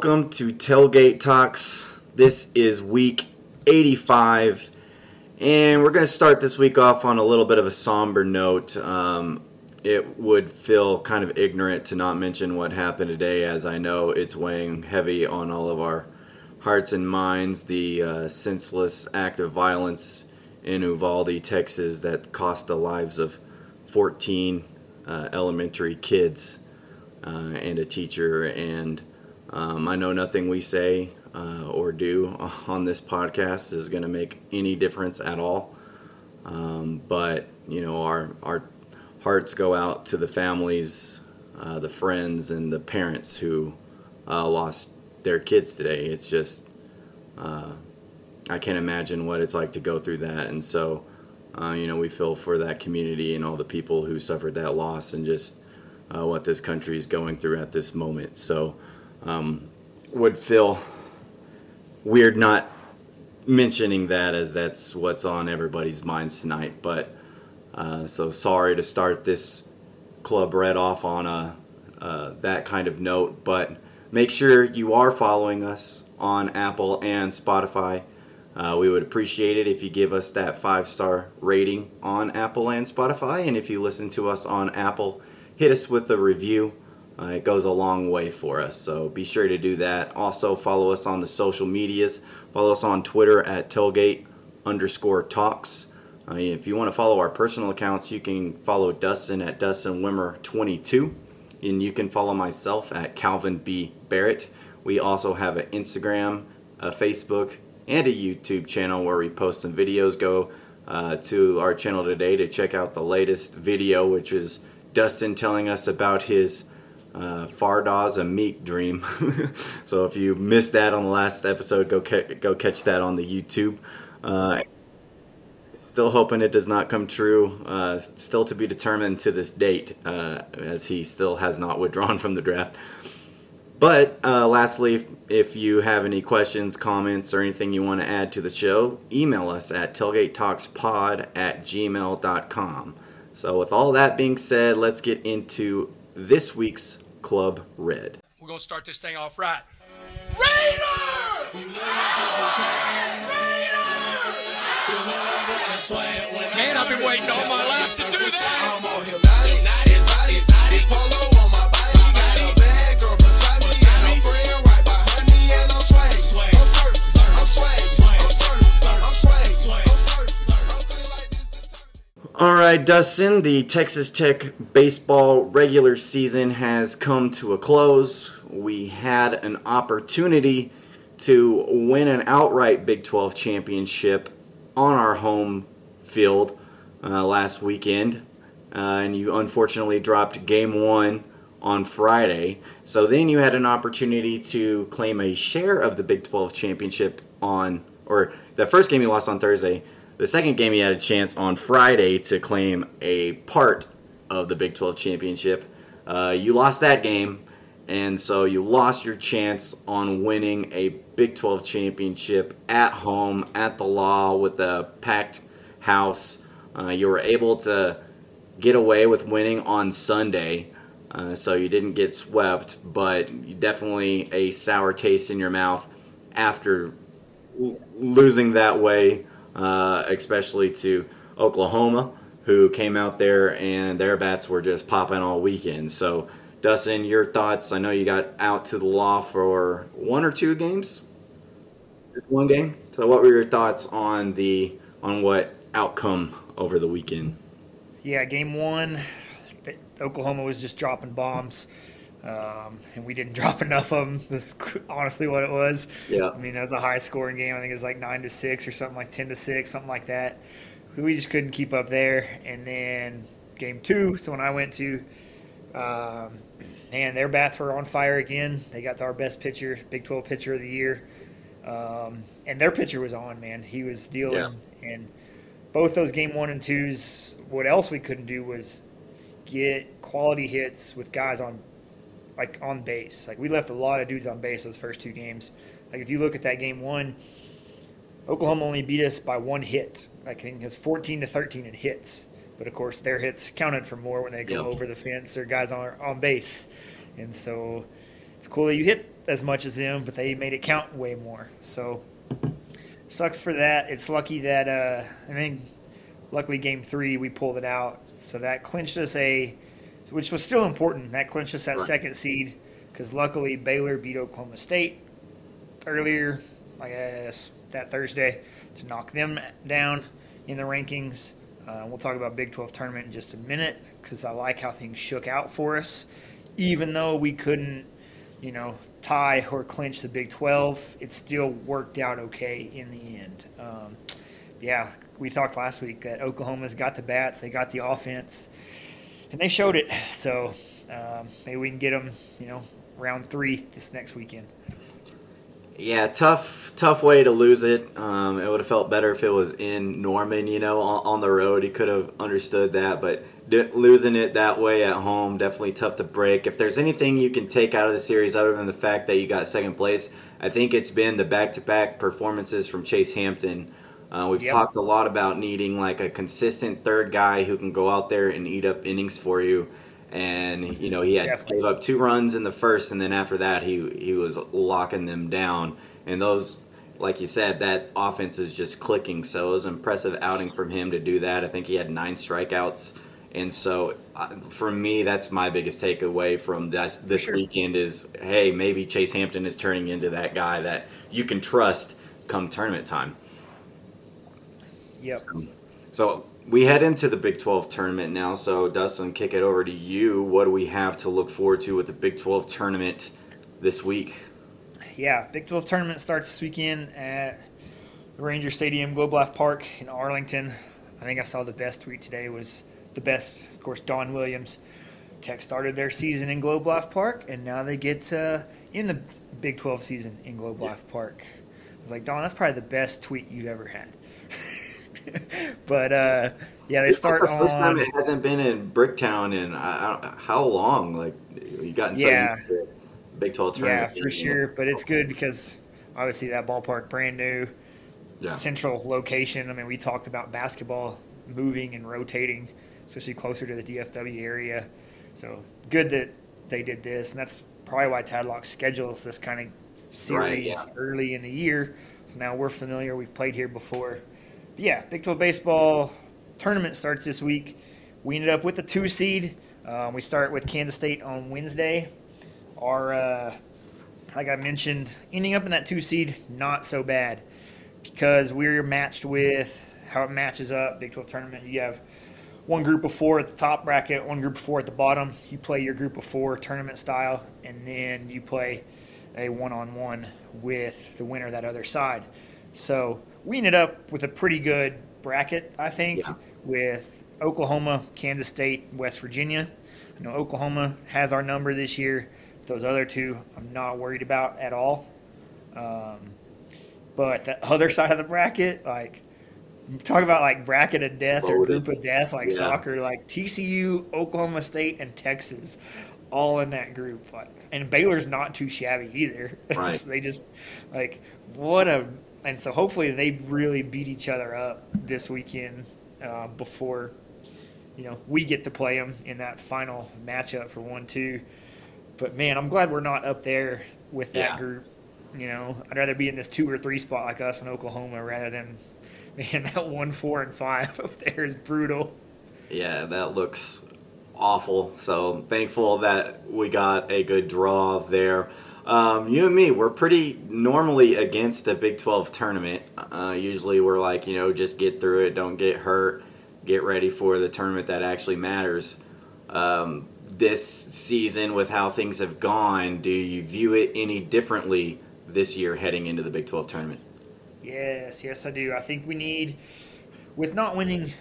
welcome to Tailgate Talks. This is week 85, and we're going to start this week off on a little bit of a somber note. Um, it would feel kind of ignorant to not mention what happened today, as I know it's weighing heavy on all of our hearts and minds. The uh, senseless act of violence in Uvalde, Texas, that cost the lives of 14 uh, elementary kids uh, and a teacher. And um, I know nothing we say uh, or do on this podcast is going to make any difference at all. Um, but you know, our our hearts go out to the families, uh, the friends, and the parents who uh, lost their kids today. It's just uh, I can't imagine what it's like to go through that, and so. Uh, you know, we feel for that community and all the people who suffered that loss, and just uh, what this country is going through at this moment. So, um, would feel weird not mentioning that as that's what's on everybody's minds tonight. But uh, so sorry to start this club red off on a uh, that kind of note, but make sure you are following us on Apple and Spotify. Uh, we would appreciate it if you give us that five star rating on Apple and Spotify. And if you listen to us on Apple, hit us with a review. Uh, it goes a long way for us. So be sure to do that. Also, follow us on the social medias. Follow us on Twitter at tailgate underscore talks. Uh, if you want to follow our personal accounts, you can follow Dustin at Dustin Wimmer 22 and you can follow myself at Calvin B. Barrett. We also have an Instagram, a Facebook, and a YouTube channel where we post some videos. Go uh, to our channel today to check out the latest video, which is Dustin telling us about his uh, Fardaws Aimaq dream. so if you missed that on the last episode, go ca- go catch that on the YouTube. Uh, still hoping it does not come true. Uh, still to be determined to this date, uh, as he still has not withdrawn from the draft. But uh, lastly, if, if you have any questions, comments, or anything you want to add to the show, email us at tailgatetalkspod at gmail.com. So, with all that being said, let's get into this week's Club Red. We're going to start this thing off right. Man, I've been waiting all my life to do that. All right, Dustin, the Texas Tech baseball regular season has come to a close. We had an opportunity to win an outright Big 12 championship on our home field uh, last weekend, uh, and you unfortunately dropped game one on Friday. So then you had an opportunity to claim a share of the Big 12 championship on, or the first game you lost on Thursday. The second game, you had a chance on Friday to claim a part of the Big 12 championship. Uh, you lost that game, and so you lost your chance on winning a Big 12 championship at home at the law with a packed house. Uh, you were able to get away with winning on Sunday, uh, so you didn't get swept, but definitely a sour taste in your mouth after l- losing that way uh, especially to Oklahoma, who came out there and their bats were just popping all weekend. So, Dustin, your thoughts? I know you got out to the law for one or two games. One game. So, what were your thoughts on the on what outcome over the weekend? Yeah, game one, Oklahoma was just dropping bombs. Um, and we didn't drop enough of them. That's honestly what it was. Yeah. I mean, that was a high scoring game. I think it was like nine to six or something like ten to six, something like that. We just couldn't keep up there. And then game two, so when I went to, um, and their bats were on fire again. They got to our best pitcher, Big 12 pitcher of the year. Um, and their pitcher was on, man. He was dealing. Yeah. And both those game one and twos, what else we couldn't do was get quality hits with guys on like on base. Like we left a lot of dudes on base those first two games. Like if you look at that game one, Oklahoma only beat us by one hit. I think it was 14 to 13 in hits. But of course, their hits counted for more when they go Yep. over the fence. Their guys on on base, and so it's cool that you hit as much as them, but they made it count way more. So sucks for that. It's lucky that uh, I think luckily game three we pulled it out, so that clinched us a, which was still important. That clinched us that second seed because luckily Baylor beat Oklahoma State earlier, I guess that Thursday to knock them down in the rankings. Uh, we'll talk about Big 12 tournament in just a minute because I like how things shook out for us. Even though we couldn't, you know, tie or clinch the Big 12, it still worked out okay in the end. Um, yeah, we talked last week that Oklahoma's got the bats, they got the offense, and they showed it. So um, maybe we can get them, you know, round three this next weekend. Yeah, tough, tough way to lose it. Um, it would have felt better if it was in Norman, you know, on, on the road. He could have understood that, but losing it that way at home definitely tough to break. If there's anything you can take out of the series other than the fact that you got second place, I think it's been the back-to-back performances from Chase Hampton. Uh, we've Yep. talked a lot about needing like a consistent third guy who can go out there and eat up innings for you. And you know he had Definitely. gave up two runs in the first, and then after that he he was locking them down. And those, like you said, that offense is just clicking. So it was an impressive outing from him to do that. I think he had nine strikeouts, and so uh, for me, that's my biggest takeaway from this this Sure. weekend is hey maybe Chase Hampton is turning into that guy that you can trust come tournament time. Yep. So we head into the Big 12 tournament now. So Dustin, kick it over to you. What do we have to look forward to with the Big 12 tournament this week? Yeah, Big 12 tournament starts this weekend at the Ranger Stadium, Globe Life Park in Arlington. I think I saw the best tweet today was the best, of course, Don Williams. Tech started their season in Globe Life Park, and now they get uh, in the Big 12 season in Globe Life Park. I was like, Don, that's probably the best tweet you've ever had. but uh, yeah, they It's like start the first time it hasn't been in Bricktown in I, I don't, how long? Like you gotten so Yeah. used to the Big 12 Yeah, for sure. But it's good because obviously that ballpark brand new. Yeah. central location. I mean, we talked about basketball moving and rotating, especially closer to the DFW area. So good that they did this, and that's probably why Tadlock schedules this kind of series Right, yeah. early in the year. So now we're familiar. We've played here before. Yeah, Big 12 baseball tournament starts this week. We ended up with the two seed. Um, we start with Kansas State on Wednesday. Our uh, like I mentioned, ending up in that two seed, not so bad because we're matched with how it matches up. Big 12 tournament, you have one group of four at the top bracket, one group of four at the bottom. You play your group of four tournament style, and then you play a one on one with the winner that other side. So we ended up with a pretty good bracket, I think, Yeah. with Oklahoma, Kansas State, West Virginia. I know Oklahoma has our number this year. Those other two, I'm not worried about at all. Um, but the other side of the bracket, like talk about like bracket of death or group of death, like Yeah. soccer, like TCU, Oklahoma State, and Texas, all in that group. Like, and Baylor's not too shabby either. Right. So they just like what a and so hopefully they really beat each other up this weekend uh, before you know we get to play them in that final matchup for one two. But man, I'm glad we're not up there with that Yeah. group. You know, I'd rather be in this two or three spot like us in Oklahoma rather than man that one four and five up there is brutal. Yeah, that looks awful. So thankful that we got a good draw there. Um, you and me, we're pretty normally against the Big 12 tournament. Uh, usually we're like, you know, just get through it, don't get hurt, get ready for the tournament that actually matters. Um, this season, with how things have gone, do you view it any differently this year heading into the Big 12 tournament? Yes, yes, I do. I think we need, with not winning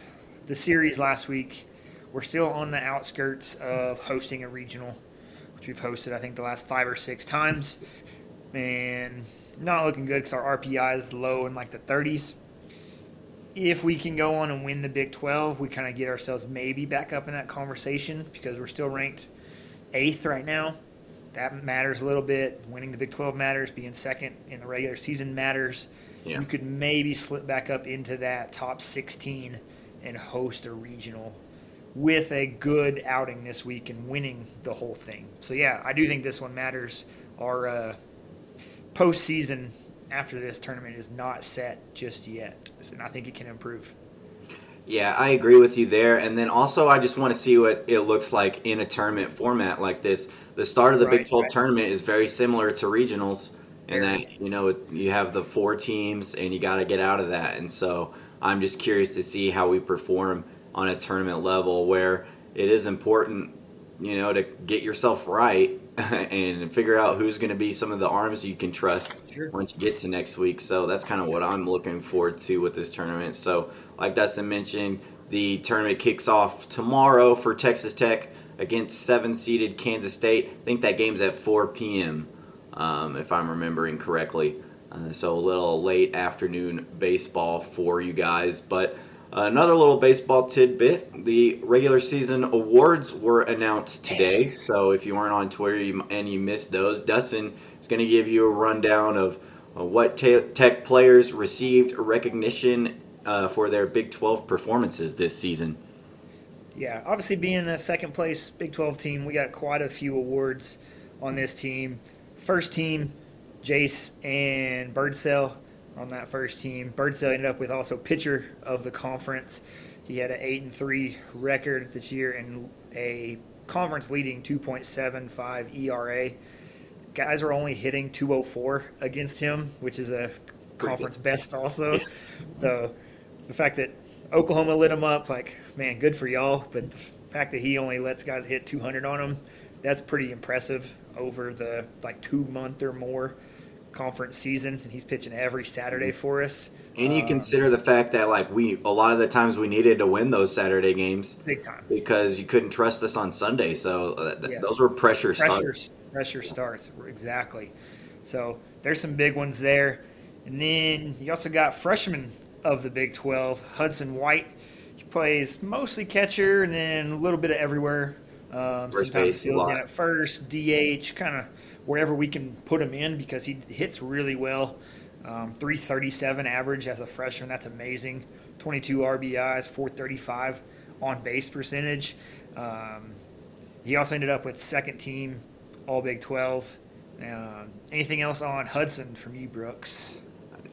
the series last week, we're still on the outskirts of hosting a regional, which we've hosted, I think, the last five or six times. And not looking good because our RPI is low in like the 30s. If we can go on and win the Big 12, we kind of get ourselves maybe back up in that conversation because we're still ranked eighth right now. That matters a little bit. Winning the Big 12 matters. Being second in the regular season matters. Yeah. You could maybe slip back up into that top 16 and host a regional with a good outing this week and winning the whole thing. So, yeah, I do think this one matters our uh, postseason after this tournament is not set just yet, and I think it can improve. Yeah, I agree with you there. And then also, I just want to see what it looks like in a tournament format like this. The start of the Right, Big 12 right. tournament is very similar to regionals, and that you know you have the four teams, and you got to get out of that. And so, I'm just curious to see how we perform on a tournament level where it is important, you know, to get yourself right and figure out who's going to be some of the arms you can trust Sure. once you get to next week. So that's kind of what I'm looking forward to with this tournament. So, like Dustin mentioned, the tournament kicks off tomorrow for Texas Tech against seven seeded Kansas State. I think that game's at 4 p.m., um, if I'm remembering correctly. Uh, so, a little late afternoon baseball for you guys. But another little baseball tidbit the regular season awards were announced today. So, if you weren't on Twitter and you missed those, Dustin is going to give you a rundown of uh, what Tech players received recognition uh, for their Big 12 performances this season. Yeah, obviously being a second place Big 12 team, we got quite a few awards on this team. First team, Jace and Birdsell on that first team. Birdsell ended up with also pitcher of the conference. He had an 8 and 3 record this year and a conference leading 2.75 ERA. Guys were only hitting 204 against him, which is a conference best also. So the fact that Oklahoma lit him up, like, man, good for y'all. But the fact that he only lets guys hit 200 on him, that's pretty impressive over the like two month or more conference season. And he's pitching every Saturday for us. And you Um, consider the fact that like we a lot of the times we needed to win those Saturday games big time. because you couldn't trust us on Sunday. So uh, th- Yes. those were pressure Pressure, starts. pressure starts exactly. So there's some big ones there, and then you also got freshman of the Big 12, Hudson White. He plays mostly catcher and then a little bit of everywhere. Um, sometimes base fills in at first, DH, kind of wherever we can put him in because he hits really well. Um, 337 average as a freshman. That's amazing. 22 RBIs, 435 on base percentage. Um, he also ended up with second team All Big 12. Um, anything else on Hudson from you, Brooks?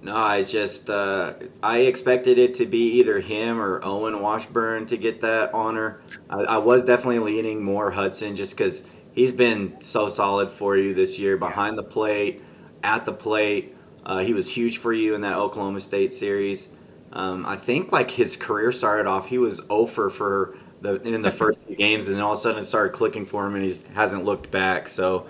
No, I just uh, I expected it to be either him or Owen Washburn to get that honor. I, I was definitely leaning more Hudson just because he's been so solid for you this year behind the plate, at the plate. Uh, he was huge for you in that Oklahoma State series. Um, I think like his career started off, he was over for the in the first few games, and then all of a sudden it started clicking for him, and he hasn't looked back. So,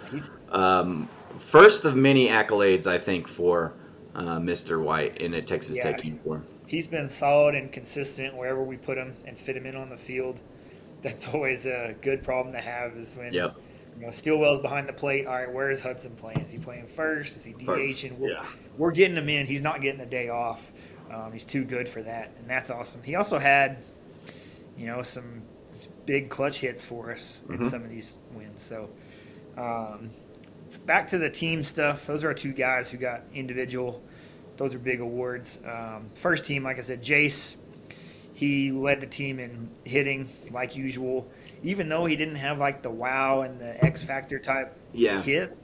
um, first of many accolades, I think for uh, Mr. White in a Texas Yeah. Tech uniform. He's been solid and consistent wherever we put him and fit him in on the field. That's always a good problem to have is when Yep. You know Stillwell's behind the plate. All right, where is Hudson playing? Is he playing first? Is he First, DHing? We're, yeah. we're getting him in. He's not getting a day off. Um, he's too good for that, and that's awesome. He also had, you know, some big clutch hits for us in Mhm. some of these wins. So, um, back to the team stuff. Those are our two guys who got individual. Those are big awards. Um, first team, like I said, Jace. He led the team in hitting like usual, even though he didn't have like the wow and the X factor type Yeah. hits.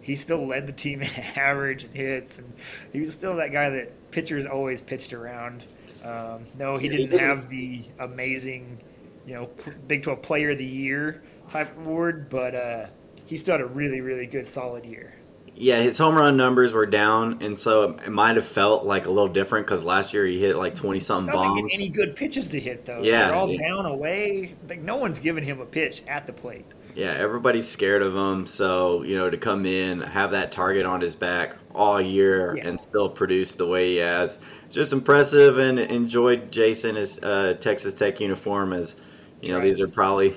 He still led the team in average and hits, and he was still that guy that pitchers always pitched around. Um, no, he didn't have the amazing, you know, p- Big 12 Player of the Year type award, but uh, he still had a really, really good, solid year. Yeah, his home run numbers were down, and so it might have felt like a little different because last year he hit like twenty something bombs. any good pitches to hit though. Yeah, they're all yeah. down away. Like no one's giving him a pitch at the plate. Yeah, everybody's scared of him. So, you know, to come in, have that target on his back all year Yeah. and still produce the way he has, just impressive and enjoyed Jason his uh, Texas Tech uniform as, you know, Right. these are probably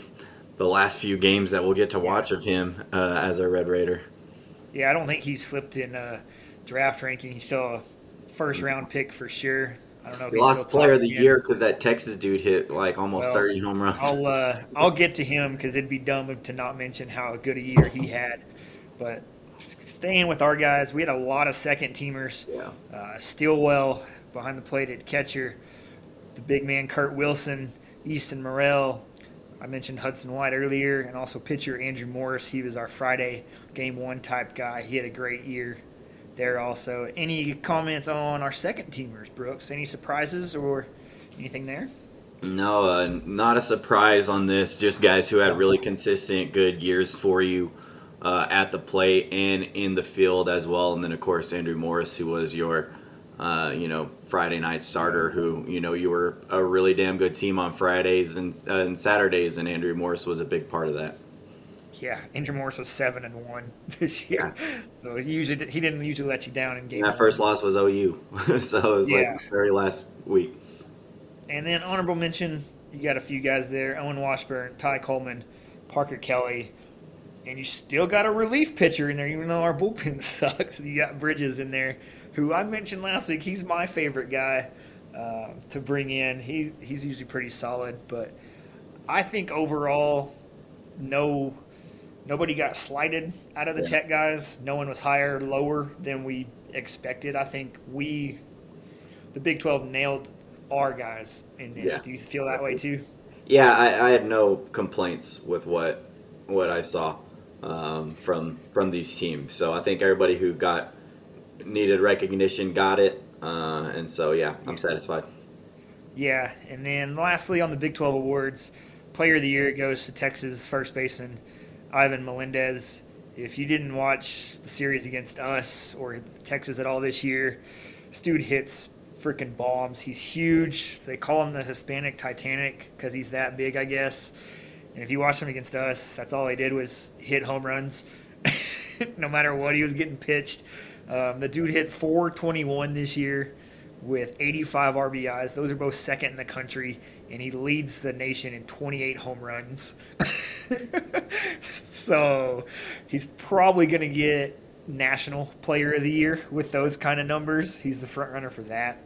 the last few games that we'll get to watch of him uh, as a Red Raider. Yeah, I don't think he slipped in uh, draft ranking. He's still a first round pick for sure. I don't know if lost player of the 10. year because that Texas dude hit like almost Well, 30 home runs. I'll uh, I'll get to him because it'd be dumb to not mention how good a year he had. But staying with our guys, we had a lot of second teamers. yeah. Uh, Stillwell behind the plate at catcher, the big man Kurt Wilson, Easton Murrell, I mentioned Hudson White earlier, and also pitcher Andrew Morris. He was our Friday game one type guy. He had a great year there also. Any comments on our second teamers, Brooks? Any surprises or anything there? No, uh, not a surprise on this. Just guys who had really consistent, good years for you uh, at the plate and in the field as well. And then, of course, Andrew Morris, who was your, uh, you know, Friday night starter. Who you know you were a really damn good team on Fridays and, uh, and Saturdays, and Andrew Morris was a big part of that. Yeah, Andrew Morris was seven and one this year, so he usually he didn't usually let you down in game. And that first loss was OU, so it was Yeah. like the very last week. And then honorable mention, you got a few guys there: Owen Washburn, Ty Coleman, Parker Kelly, and you still got a relief pitcher in there, even though our bullpen sucks. You got Bridges in there, who I mentioned last week. He's my favorite guy uh, to bring in. He he's usually pretty solid, but I think overall, no. Nobody got slighted out of the Yeah. Tech guys. No one was higher or lower than we expected. I think we, the Big 12, nailed our guys in this. Yeah. Do you feel that way too? Yeah, I, I had no complaints with what what I saw um, from from these teams. So I think everybody who got needed recognition got it, uh, and so yeah, I'm satisfied. Yeah, and then lastly on the Big 12 awards, Player of the Year goes to Texas first baseman Ivan Melendez. If you didn't watch the series against us or Texas at all this year, this dude hits freaking bombs. He's huge. They call him the Hispanic Titanic because he's that big, I guess. And if you watch him against us, that's all he did was hit home runs, no matter what he was getting pitched. Um, the dude hit 421 this year with 85 RBIs. Those are both second in the country, and he leads the nation in 28 home runs. so he's probably going to get National Player of the Year with those kind of numbers. He's the front runner for that.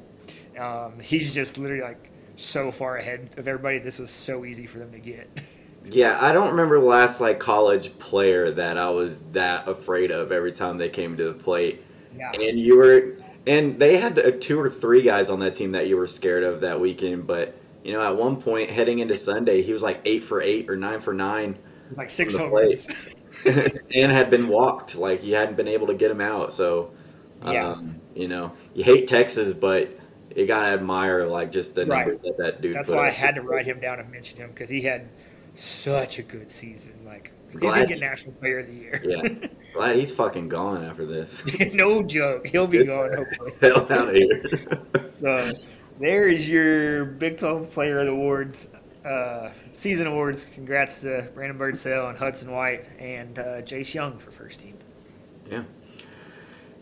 Um, he's just literally like so far ahead of everybody. This was so easy for them to get. Yeah, I don't remember the last like college player that I was that afraid of every time they came to the plate. Yeah. And you were, and they had uh, two or three guys on that team that you were scared of that weekend. But you know, at one point heading into Sunday, he was like eight for eight or nine for nine. like six home runs. and had been walked. Like you hadn't been able to get him out. So, Yeah. um, you know, you hate Texas, but you gotta admire like just the Right. numbers that that dude. That's why I had to write him down and mention him because he had such a good season. Like Glad- did get National Player of the Year. Yeah, glad he's fucking gone after this. no joke. He'll be gone hopefully. Hell out of here. So there is your Big 12 Player of the Awards, uh, season awards. Congrats to Brandon Birdsell and Hudson White and uh, Jace Jung for first team. yeah.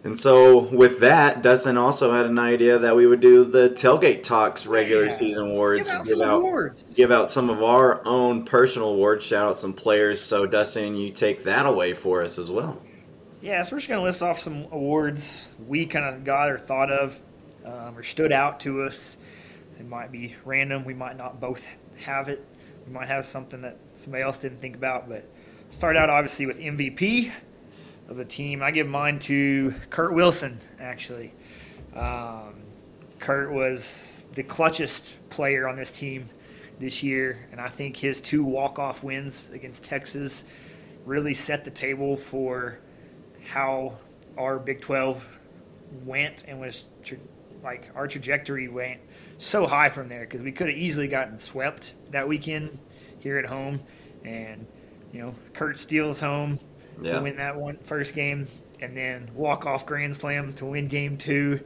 And so with that, Dustin also had an idea that we would do the tailgate talks regular Yeah. season awards. Give out some awards. give out some of our own personal awards. Shout out some players. So Dustin, you take that away for us as well. Yeah, so we're just going to list off some awards we kind of got or thought of um, or stood out to us. It might be random. We might not both have it. We might have something that somebody else didn't think about. But start out obviously with MVP of the team. I give mine to Kurt Wilson, actually. Um, Kurt was the clutchest player on this team this year, and I think his two walk-off wins against Texas really set the table for how our Big 12 went and was tra- like our trajectory went so high from there because we could have easily gotten swept that weekend here at home, and you know Kurt steals home Yeah. to win that one first game, and then walk off grand slam to win game two,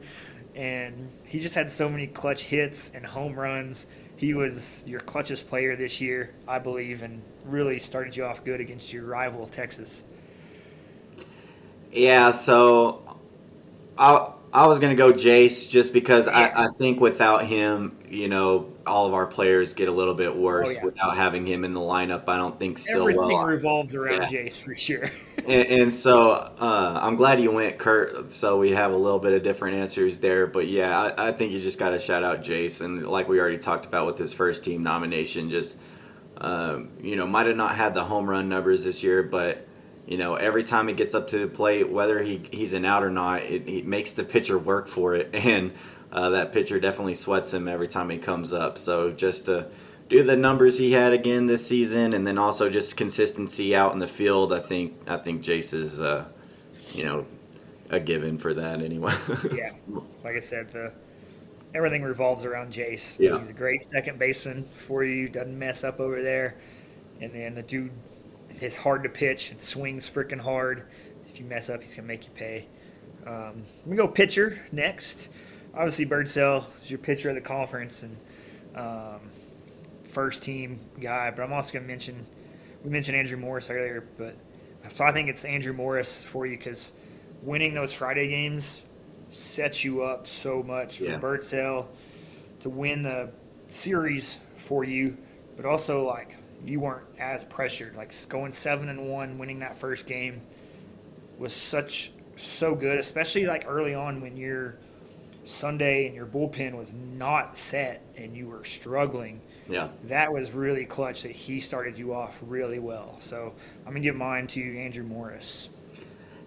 and he just had so many clutch hits and home runs. He was your clutchest player this year, I believe, and really started you off good against your rival Texas. Yeah, so I I was gonna go Jace just because Yeah. I, I think without him, you know, all of our players get a little bit worse Oh, yeah. without having him in the lineup. I don't think still Everything well. revolves around Yeah. Jace for sure. And, and so uh, I'm glad you went, Kurt. So we have a little bit of different answers there. But yeah, I, I think you just got to shout out Jace. And like we already talked about with his first team nomination, just, um, you know, might have not had the home run numbers this year, but, you know, every time he gets up to the plate, whether he, he's an out or not, it, it makes the pitcher work for it. And uh, that pitcher definitely sweats him every time he comes up. So just to do the numbers he had again this season, and then also just consistency out in the field, I think I think Jace is, uh, you know, a given for that anyway. yeah, like I said, the everything revolves around Jace. Yeah. he's a great second baseman for you. Doesn't mess up over there, and then the dude is hard to pitch It swings freaking hard. If you mess up, he's gonna make you pay. Um, we go pitcher next. Obviously, Birdsell is your pitcher of the conference and um, first team guy. But I'm also gonna mention we mentioned Andrew Morris earlier, but so I think it's Andrew Morris for you because winning those Friday games sets you up so much for Yeah. Birdsell to win the series for you, but also like you weren't as pressured. Like going seven and one, winning that first game was such so good, especially like early on when your Sunday and your bullpen was not set and you were struggling. yeah. That was really clutch that he started you off really well. So I'm gonna give mine to Andrew Morris.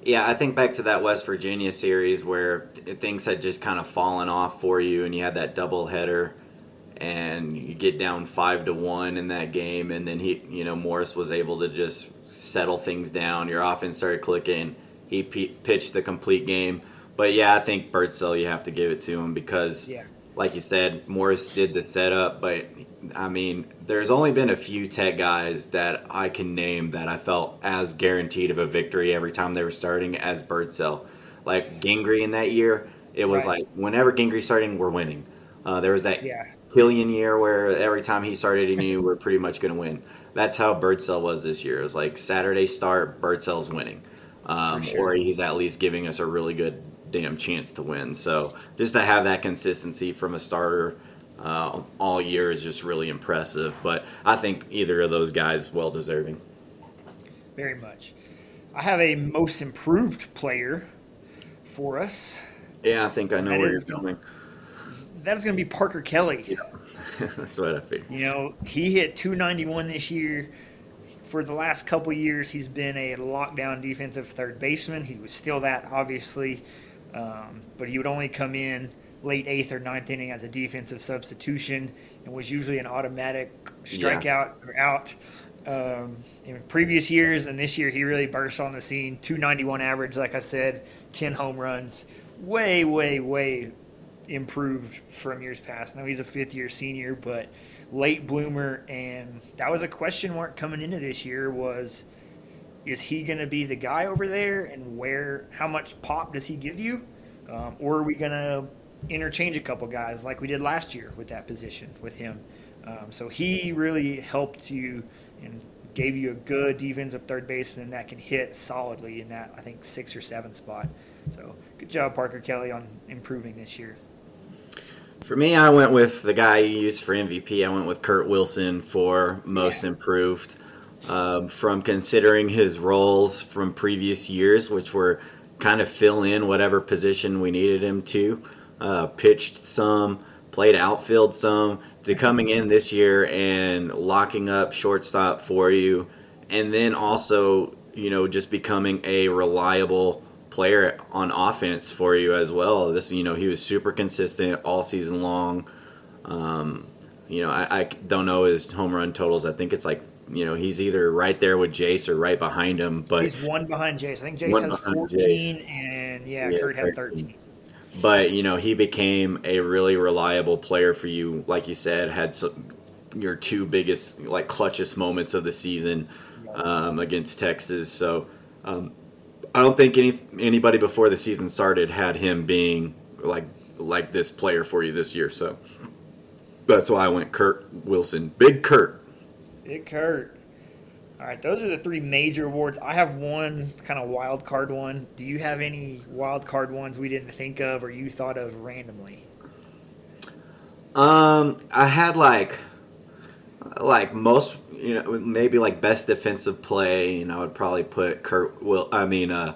Yeah, I think back to that West Virginia series where things had just kind of fallen off for you, and you had that double header, and you get down five to one in that game, and then he, you know, Morris was able to just settle things down. Your offense started clicking. He p- pitched the complete game, but yeah, I think Birdsell, you have to give it to him because, Yeah. like you said, Morris did the setup, but I mean, there's only been a few tech guys that I can name that I felt as guaranteed of a victory every time they were starting as Birdsell. Like Gingery in that year, it was Right. like whenever Gingery starting, we're winning. Uh, there was that Yeah. Killian year where every time he started, he knew we're pretty much going to win. That's how Birdsell was this year. It was like Saturday start, Birdsell's winning, um, sure. or he's at least giving us a really good damn chance to win. So just to have that consistency from a starter uh, all year is just really impressive. But I think either of those guys well deserving. Very much. I have a most improved player for us. Yeah, I think I know That where is- you're going. That is going to be Parker Kelly. That's what I figured. You know, he hit 291 this year. For the last couple years, he's been a lockdown defensive third baseman. He was still that, obviously, um, but he would only come in late eighth or ninth inning as a defensive substitution, and was usually an automatic strikeout or out. Um, in previous years and this year, he really burst on the scene. 291 average, like I said, 10 home runs. Way, way, way improved from years past. Now he's a fifth year senior, but late bloomer, and that was a question mark coming into this year was is he going to be the guy over there and where how much pop does he give you? Um, or are we going to interchange a couple guys like we did last year with that position with him? Um, so he really helped you and gave you a good defensive third baseman that can hit solidly in that i think six or seven spot. So good job parker kelly on improving this year For me, I went with the guy you used for MVP. I went with Kurt Wilson for most Yeah. improved. Um, from considering his roles from previous years, which were kind of fill in whatever position we needed him to, uh, pitched some, played outfield some, to coming in this year and locking up shortstop for you, and then also, you know, just becoming a reliable player on offense for you as well. This, you know, he was super consistent all season long. Um, you know, I, I don't know his home run totals. I think it's like, you know, he's either right there with Jace or right behind him. But he's one behind jace i think jace has 14 Jace. and yeah, kurt had 13. 13 but you know, he became a really reliable player for you. Like you said, had some, your two biggest, like clutchest moments of the season um, against Texas. So um, I don't think any anybody before the season started had him being like like this player for you this year. So that's why I went Kurt Wilson, big Kurt. Big Kurt. All right, those are the three major awards. I have one kind of wild card one. Do you have any wild card ones we didn't think of or you thought of randomly? Um, I had like, like most, you know, maybe like best defensive play, and I would probably put Kurt Will. I mean, uh,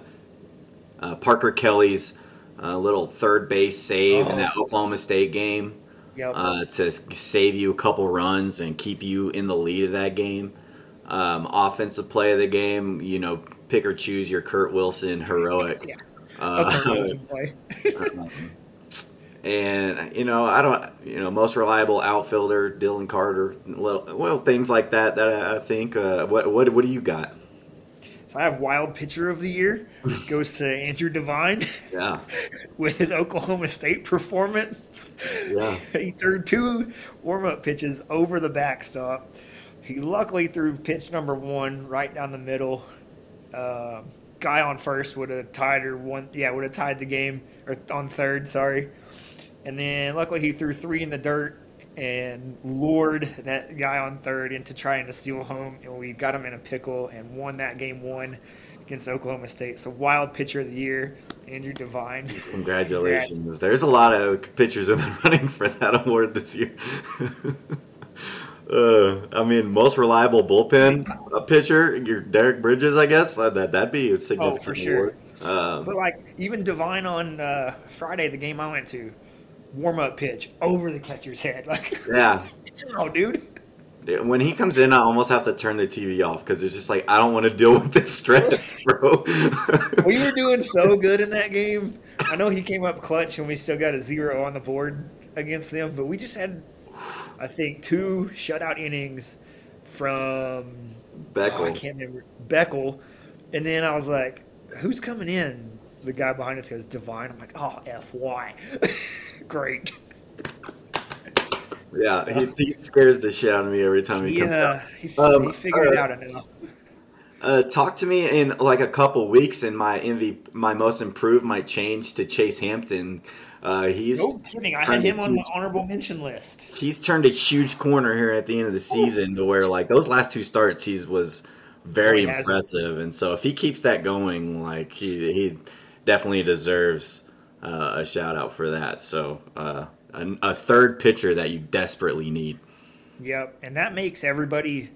uh Parker Kelly's uh, little third base save in that Oklahoma State game Yep. uh, to save you a couple runs and keep you in the lead of that game. Um, offensive play of the game, you know, pick or choose your Kurt Wilson heroic. Yeah. Uh, A Kurt Wilson play. And you know I don't you know most reliable outfielder Dylan Carter, little well things like that that I, think. Uh, what what what do you got? So I have wild pitcher of the year goes to Andrew Devine. Yeah. with his Oklahoma State performance. Yeah. he threw two warm up pitches over the backstop. He luckily threw pitch number one right down the middle. Uh, guy on first would have tied or one. Yeah, would have tied the game or on third. Sorry. And then luckily he threw three in the dirt and lured that guy on third into trying to steal home. And we got him in a pickle and won that game one against Oklahoma State. So wild pitcher of the year, Andrew Devine. Congratulations. Congrats. There's a lot of pitchers in the running for that award this year. uh, I mean, most reliable bullpen a pitcher, your Derek Bridges, I guess. That that'd be a significant oh, for sure. award. Um, but like even Devine on uh, Friday, the game I went to, warm up pitch over the catcher's head. Like, yeah, oh, dude. When he comes in, I almost have to turn the TV off because it's just like I don't want to deal with this stress, bro. we were doing so good in that game. I know he came up clutch and we still got a zero on the board against them, but we just had, I think, two shutout innings from Beckel. Oh, I can't remember Beckel, and then I was like, "Who's coming in?" The guy behind us goes, Devine. I'm like, "Oh, fy. Great. Yeah, so. he, he, scares the shit out of me every time he yeah, comes out. He, um, he figured uh, it out enough. Uh, talk to me in like a couple weeks, and my MVP, my most improved might change to Chase Hampton. Uh, he's no kidding. I had him on the honorable mention list. He's turned a huge corner here at the end of the season to where like those last two starts, he's was very oh, impressive, and so if he keeps that going, like he he definitely deserves uh, a shout out for that. So uh, a, a third pitcher that you desperately need. Yep, and that makes everybody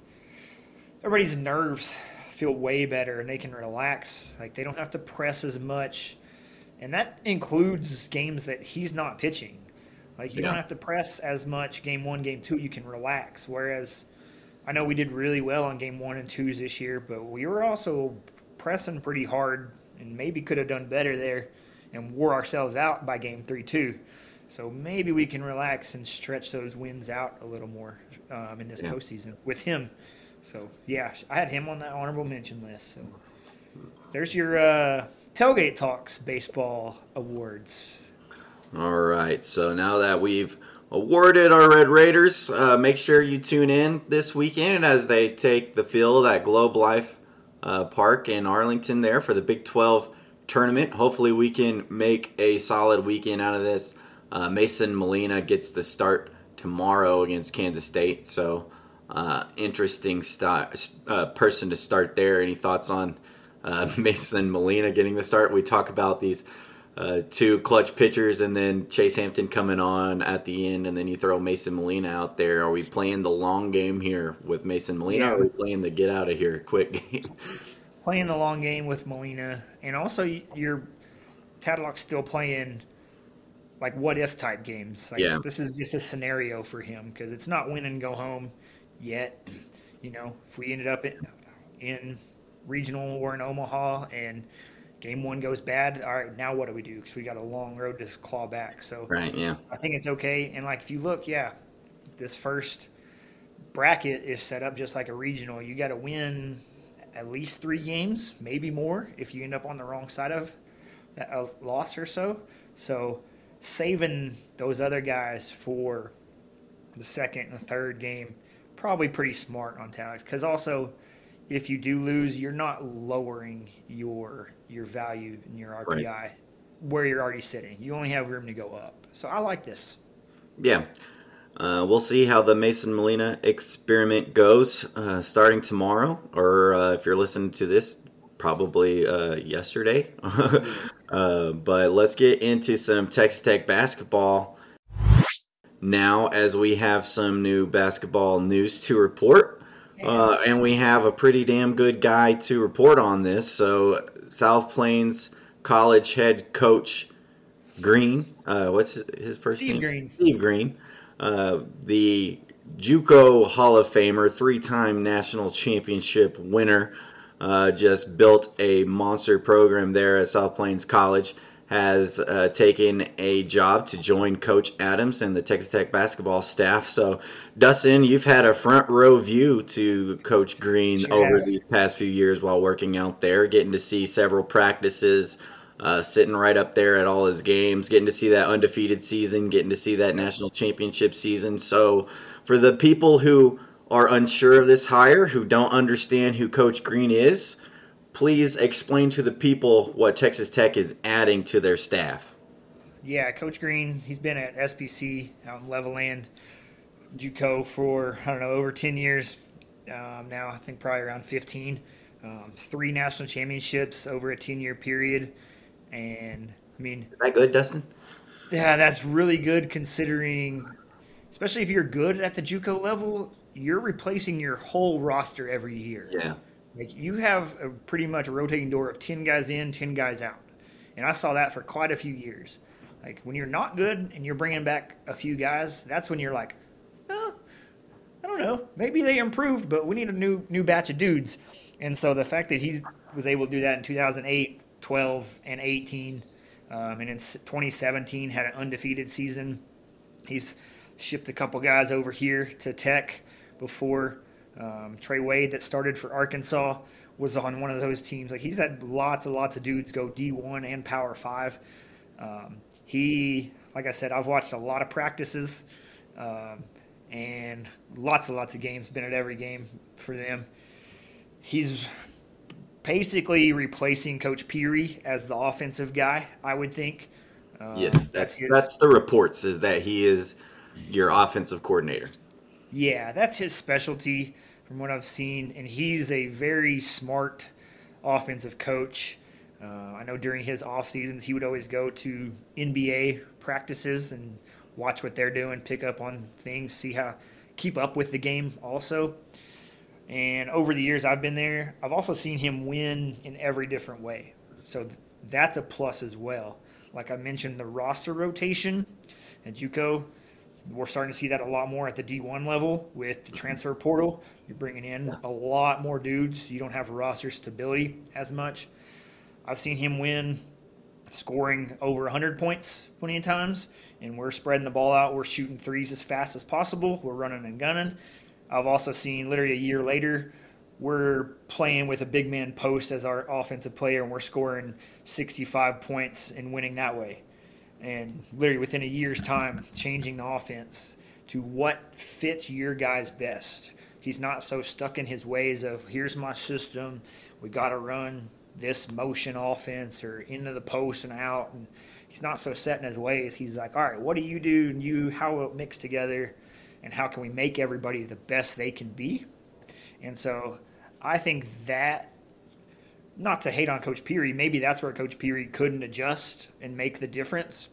everybody's nerves feel way better, and they can relax. Like they don't have to press as much, and that includes games that he's not pitching. Like you yeah. don't have to press as much game one, game two. You can relax. Whereas I know we did really well on game one and twos this year, but we were also pressing pretty hard and maybe could have done better there and wore ourselves out by game three too. So maybe we can relax and stretch those wins out a little more um, in this yeah. postseason with him. So yeah, I had him on that honorable mention list. So there's your uh, tailgate talks baseball awards. All right. So now that we've awarded our Red Raiders, uh, make sure you tune in this weekend as they take the field at Globe Life uh, Park in Arlington there for the Big 12 tournament. Hopefully, we can make a solid weekend out of this. Uh, Mason Molina gets the start tomorrow against Kansas State, so uh, interesting start, uh, person to start there. Any thoughts on uh, Mason Molina getting the start? We talk about these uh, two clutch pitchers and then Chase Hampton coming on at the end, and then you throw Mason Molina out there. Are we playing the long game here with Mason Molina? Yeah. Or are we playing the get out of here quick game? playing the long game with Molina, and also you're Tadlock's still playing like what if type games. Like yeah. this is just a scenario for him because it's not win and go home yet. You know, if we ended up in, in regional or in Omaha and game one goes bad, all right, now what do we do? Because we got a long road to claw back. So right, yeah, I think it's okay. And like if you look, yeah, this first bracket is set up just like a regional. You got to win at least three games, maybe more, if you end up on the wrong side of a loss or so. So saving those other guys for the second and third game, probably pretty smart on talent. Because also, if you do lose, you're not lowering your your value in your RPI right. where you're already sitting. You only have room to go up. So I like this. Yeah. Uh, we'll see how the Mason Molina experiment goes uh, starting tomorrow, or uh, if you're listening to this, probably uh, yesterday. Uh, but let's get into some Texas Tech basketball now, as we have some new basketball news to report. Uh, and we have a pretty damn good guy to report on this. So, South Plains College head coach Green, uh, what's his first Steve name? Green. Steve Green uh, the JUCO Hall of Famer, three-time national championship winner, uh, just built a monster program there at South Plains College. Has uh, taken a job to join Coach Adams and the Texas Tech basketball staff. So, Dustin, you've had a front row view to Coach Green Sure over these past few years while working out there, getting to see several practices, uh, sitting right up there at all his games, getting to see that undefeated season, getting to see that national championship season. So, for the people who are unsure of this hire, who don't understand who Coach Green is, please explain to the people what Texas Tech is adding to their staff. Yeah, Coach Green, he's been at SPC out in Levelland, JUCO for I don't know over ten years um, now. I think probably around fifteen. Um, three national championships over a ten-year period, and I mean, Is that good, Dustin? yeah, that's really good considering, especially if you're good at the JUCO level, you're replacing your whole roster every year. Yeah. Like you have a pretty much a rotating door of ten guys in, ten guys out, and I saw that for quite a few years. Like when you're not good and you're bringing back a few guys, that's when you're like, oh, I don't know, maybe they improved, but we need a new new batch of dudes. And so the fact that he was able to do that in 2008, 12, and 18, um, and in 2017 had an undefeated season. He's shipped a couple guys over here to Tech before. Um, Trey Wade, that started for Arkansas, was on one of those teams. Like he's had lots and lots of dudes go D1 and Power Five. Um, he, like I said, I've watched a lot of practices um, and lots and lots of games. Been at every game for them. He's basically replacing Coach Peery as the offensive guy. I would think. Um, Yes, that's his- that's the reports is that he is your offensive coordinator. Yeah, that's his specialty from what I've seen, and he's a very smart offensive coach. Uh, I know during his off seasons, he would always go to NBA practices and watch what they're doing, pick up on things, see how keep up with the game also. And over the years I've been there, I've also seen him win in every different way. So th- that's a plus as well. Like I mentioned, the roster rotation at JUCO, we're starting to see that a lot more at the D1 level with the transfer portal. You're bringing in a lot more dudes. You don't have roster stability as much. I've seen him win scoring over 100 points plenty of times, and we're spreading the ball out. We're shooting threes as fast as possible. We're running and gunning. I've also seen literally a year later, we're playing with a big man post as our offensive player, and we're scoring 65 points and winning that way. And literally within a year's time, changing the offense to what fits your guys best. He's not so stuck in his ways of here's my system, we got to run this motion offense or into the post and out. And he's not so set in his ways. He's like, all right, what do you do? And you, how will it mix together? And how can we make everybody the best they can be? And so I think that, not to hate on Coach Peery, maybe that's where Coach Peery couldn't adjust and make the difference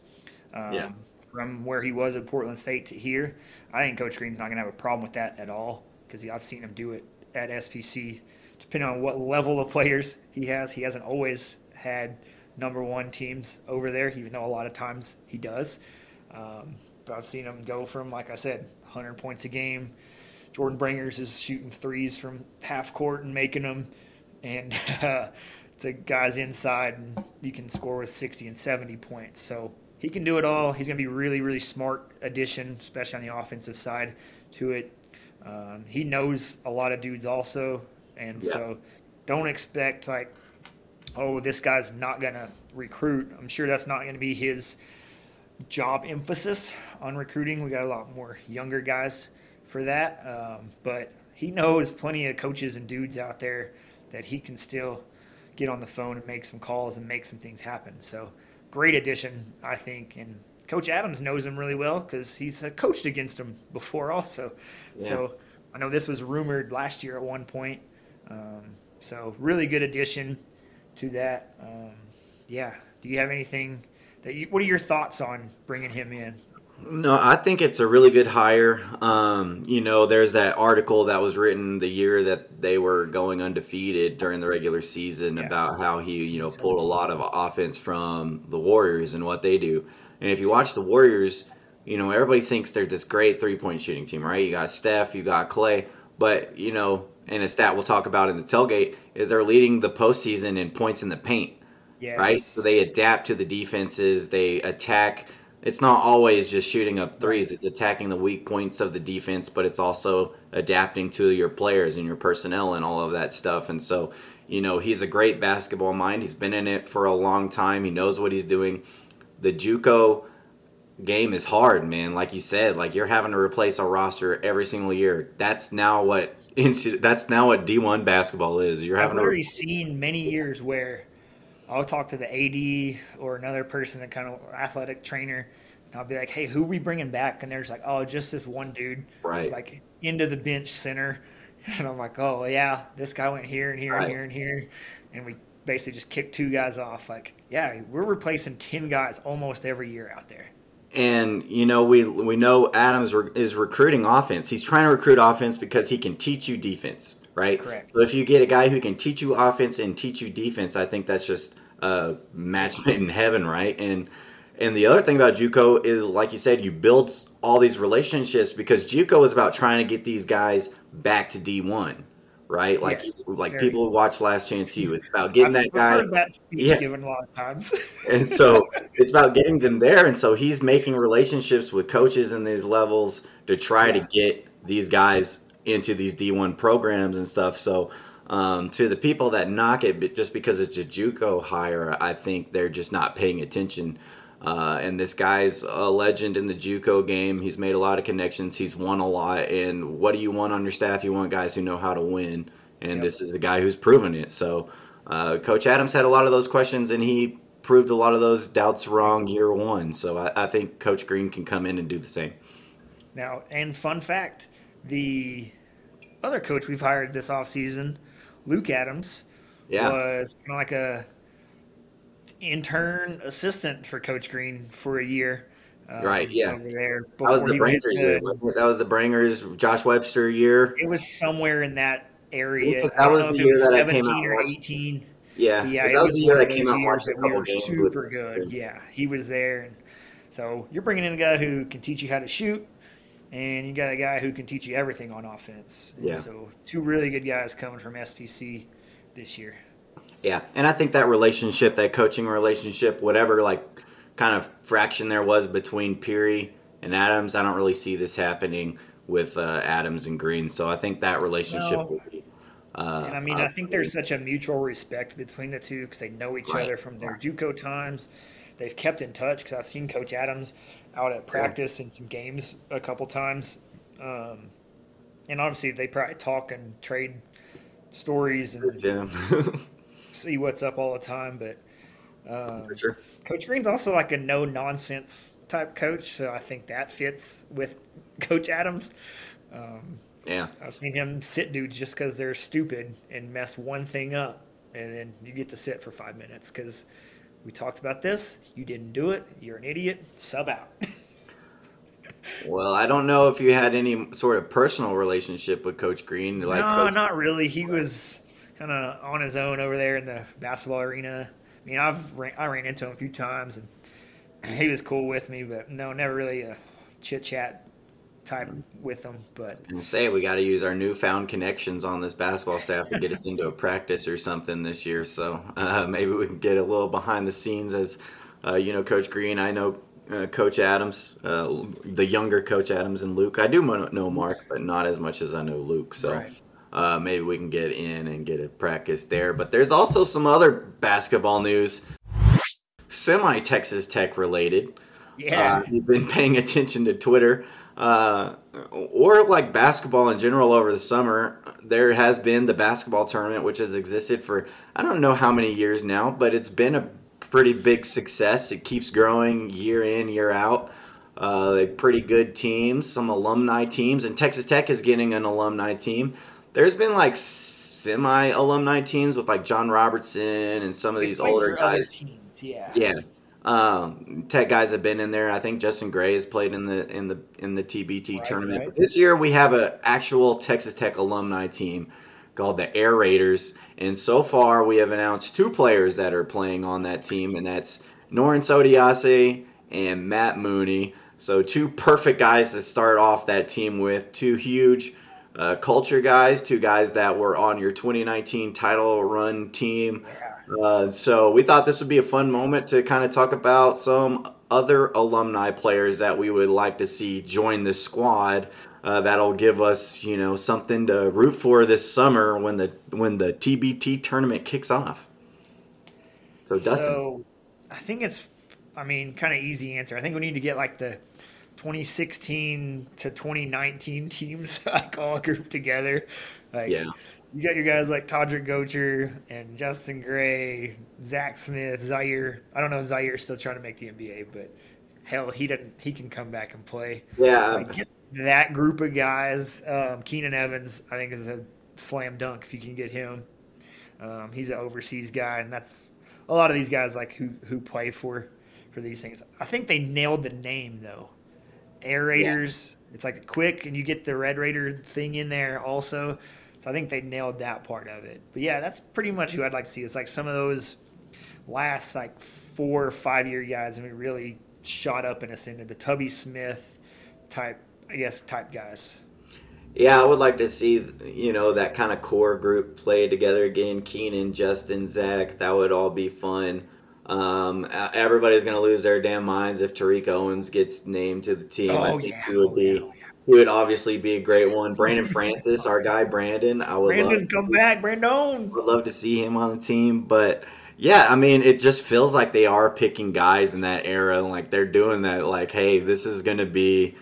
um, Yeah. from where he was at Portland State to here. I think Coach Green's not going to have a problem with that at all because I've seen him do it at SPC. Depending on what level of players he has, he hasn't always had number one teams over there, even though a lot of times he does. Um, but I've seen him go from, like I said, 100 points a game. Jordan Bringers is shooting threes from half court and making them, and uh, to guys inside, and you can score with 60 and 70 points. So he can do it all. He's going to be really, really smart addition, especially on the offensive side to it. Um, he knows a lot of dudes also, and Yeah. so don't expect like, oh, this guy's not going to recruit. I'm sure that's not going to be his job emphasis on recruiting. We got a lot more younger guys for that, um, but he knows plenty of coaches and dudes out there that he can still get on the phone and make some calls and make some things happen. So great addition, I think, and Coach Adams knows him really well because he's uh, coached against him before also. Yeah. So I know this was rumored last year at one point. Um, so really good addition to that. Um, yeah. Do you have anything that you? What are your thoughts on bringing him in? No, I think it's a really good hire. Um, you know, there's that article that was written the year that they were going undefeated during the regular season Yeah. about how he, you know, pulled a lot of offense from the Warriors and what they do. And if you watch the Warriors, you know, everybody thinks they're this great three point shooting team, right? You got Steph, you got Clay, but, you know, and a stat we'll talk about in the tailgate is they're leading the postseason in points in the paint. Yes. right? So they adapt to the defenses. They attack. It's not always just shooting up threes. It's attacking the weak points of the defense, but it's also adapting to your players and your personnel and all of that stuff. And so, you know, he's a great basketball mind. He's been in it for a long time. He knows what he's doing. The JUCO game is hard, man. Like you said, like you're having to replace a roster every single year. That's now what that's now what D1 basketball is. You're I've having to already seen many years where I'll talk to the AD or another person that kind of athletic trainer, and I'll be like, "Hey, who we bringing back?" And there's like, "Oh, just this one dude, Right. Like into the bench center." And I'm like, "Oh yeah, this guy went here and here Right. and here and here," and we basically just kicked two guys off. Like, yeah, we're replacing ten guys almost every year out there. and you know we we know Adams is recruiting offense. He's trying to recruit offense because he can teach you defense, right? Correct. So if you get a guy who can teach you offense and teach you defense, I think that's just a match made in heaven, right? And and the other thing about JUCO is, like you said, you build all these relationships because JUCO is about trying to get these guys back to D1, right? Like Yes, like people who watch Last Chance U. It's about getting I've that guy. heard that speech Yeah. given a lot of times. and so it's about getting them there and so he's making relationships with coaches in these levels to try to get these guys into these d1 programs and stuff so um, to the people that knock it just because it's a juco hire i think they're just not paying attention uh, and this guy's a legend in the JUCO game. He's made a lot of connections. He's won a lot. And what do you want on your staff? You want guys who know how to win. And Yep. this is the guy who's proven it. So, uh, Coach Adams had a lot of those questions, and he proved a lot of those doubts wrong year one. So, I, I think Coach Green can come in and do the same. Now, and fun fact, the other coach we've hired this offseason, Luke Adams, Yeah. was kind of like a intern assistant for Coach Green for a year. um, Right, yeah. Over there. That was the he Brangers year. That was the Brangers, Josh Webster year. It was somewhere in that area. Because that was the year that I came 17 out or watched- 18. Yeah. Yeah, it that was was the year I came out watched a that we couple were super good. Yeah, he was there, and so you're bringing in a guy who can teach you how to shoot, and you got a guy who can teach you everything on offense. And Yeah. So two really good guys coming from SPC this year. Yeah, and I think that relationship, that coaching relationship, whatever like kind of fraction there was between Peery and Adams, I don't really see this happening with uh, Adams and Green. So I think that relationship No. will be. Uh, And I mean, I think there's such a mutual respect between the two because they know each Right. other from their JUCO times. They've kept in touch because I've seen Coach Adams out at practice and some games a couple times. Um, and obviously, they probably talk and trade stories and yeah, see what's up all the time. But um, sure. Coach Green's also like a no nonsense type coach, so I think that fits with Coach Adams. Um, Yeah, I've seen him sit dudes just because they're stupid and mess one thing up, and then you get to sit for five minutes because we talked about this. You didn't do it. You're an idiot. Sub out. Well, I don't know if you had any sort of personal relationship with Coach Green. Like, no, Coach- not really. He was kind of on his own over there in the basketball arena. I mean, I've ran, I ran into him a few times, and he was cool with me, but no, never really a chit chat type with them. But and say we got to use our newfound connections on this basketball staff to get us into a practice or something this year. So uh, maybe we can get a little behind the scenes as uh, you know, Coach Green. I know uh, Coach Adams, uh, the younger Coach Adams and Luke. I do know Mark, but not as much as I know Luke. So. Right. Uh, maybe we can get in and get a practice there. But there's also some other basketball news, semi Texas Tech related. yeah, Uh, you've been paying attention to Twitter uh, or like basketball in general over the summer, there has been the basketball tournament, which has existed for I don't know how many years now, but it's been a pretty big success. It keeps growing year in, year out. Uh, they pretty good teams, some alumni teams, and Texas Tech is getting an alumni team. There's been like semi alumni teams with like John Roberson and some of these older guys. teams. Yeah, Yeah. Um, tech guys have been in there. I think Justin Gray has played in the in the in the TBT Right, tournament. right. This year we have an actual Texas Tech alumni team called the Air Raiders, and so far we have announced two players that are playing on that team, and that's Norense Odiase and Matt Mooney. So two perfect guys to start off that team with. Two huge uh, culture guys, two guys that were on your 2019 title run team. Uh, so we thought this would be a fun moment to kind of talk about some other alumni players that we would like to see join the squad. Uh, that'll give us, you know, something to root for this summer when the when the TBT tournament kicks off. So Dustin, So I think it's, I mean, kind of easy answer. I think we need to get like the 2016 to 2019 teams like all grouped together. Like, yeah, You got your guys like Toddrick Gotcher and Justin Gray, Zach Smith, Zhaire. I don't know if Zhaire's still trying to make the NBA, but hell, he doesn't. He can come back and play. yeah. Like, get that group of guys. Um, Keenan Evans, I think, is a slam dunk if you can get him. Um, he's an overseas guy, and that's a lot of these guys like who who play for for these things. I think they nailed the name though. Air Raiders. It's like quick, and you get the Red Raider thing in there also. So I think they nailed that part of it. But yeah, that's pretty much who I'd like to see. It's like some of those last like four or five year guys, and we really shot up and ascended the Tubby Smith type, I guess, type guys. Yeah, I would like to see you know that kind of core group play together again. Keenan, Justin, Zach. That would all be fun. Um, everybody's gonna lose their damn minds if Tariq Owens gets named to the team. I Oh, think yeah. he would Oh, be. Oh, yeah. Would obviously be a great one. Brandone Francis, our guy Brandon. I would Brandon, love, come back, Brandon. would love to see him on the team, but yeah, I mean, it just feels like they are picking guys in that era, and like they're doing that. Like, hey, this is gonna be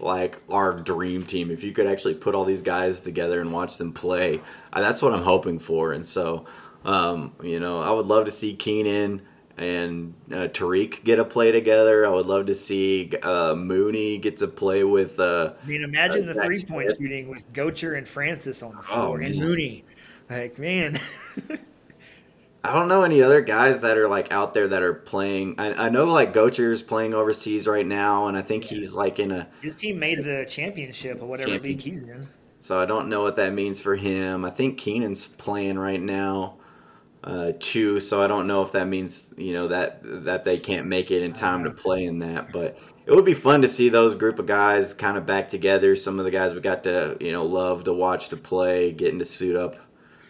like our dream team. If you could actually put all these guys together and watch them play, uh, that's what I'm hoping for. And so, um, you know, I would love to see Keenan and uh, Tariq get a play together. I would love to see uh, Mooney get to play with. Uh, I mean, imagine Uh, the three point shooting with Gotcher and Francis on the Oh, floor and man. Mooney. Like, man. I don't know any other guys that are like out there that are playing. I, I know like Gotcher's playing overseas right now, and I think he's like in a. His team made the championship or whatever league he's in. So I don't know what that means for him. I think Keenan's playing right now, uh, too. So I don't know if that means you know that that they can't make it in time to play in that. But it would be fun to see those group of guys kind of back together. Some of the guys we got to you know love to watch to play, getting to suit up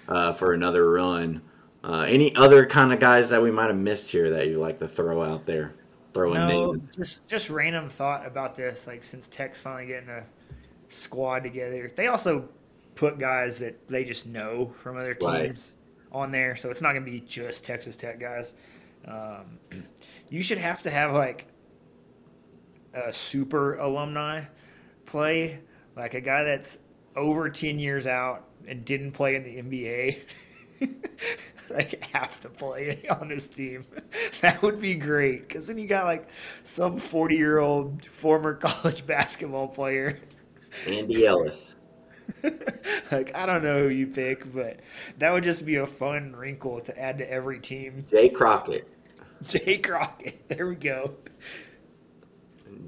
uh, for another run. Uh, any other kind of guys that we might have missed here that you like to throw out there? Throw No, name. just just random thought about this. Like since Tech's finally getting a squad together, they also put guys that they just know from other Right. On there, so it's not going to be just Texas Tech guys. Um, you should have to have like a super alumni play, like a guy that's over ten years out and didn't play in the NBA. like have to play on this team. That would be great because then you got like some forty-year-old former college basketball player. Andy Ellis. like I don't know who you pick, but that would just be a fun wrinkle to add to every team. Jay Crockett. Jay Crockett. There we go.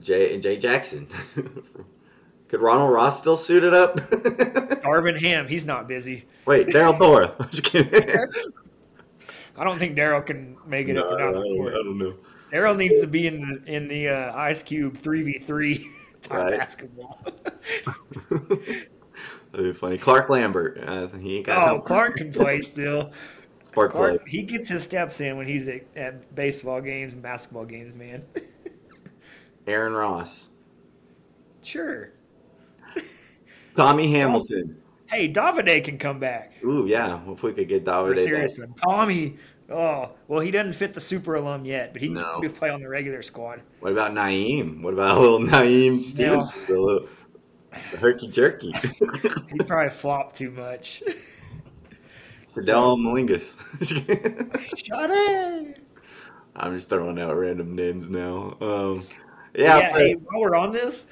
Jay and Jay Jackson. Could Ronald Ross still suit it up? Darvin Ham. He's not busy. Wait, Daryl Dora. I'm just kidding. I don't think Daryl can make it No, I, don't, I don't know. Daryl needs to be in the in the uh, Ice Cube three v three basketball. That'd be funny. Clark Lambert. Uh, he ain't got oh. Clark can play still. Spark play. Clark, he gets his steps in when he's at, at baseball games and basketball games, man. Aaron Ross. sure. Tommy Hamilton. Hey, Davide can come back. Ooh, yeah. If we could get For David. serious. Tommy. Oh, well, he doesn't fit the super alum yet, but he No. can play on the regular squad. What about Niem? What about little Niem Stevenson? The herky jerky. He probably flopped too much. Fidel Malingus. Shut it. I'm just throwing out random names now. Um, Yeah, yeah, but- hey, while we're on this,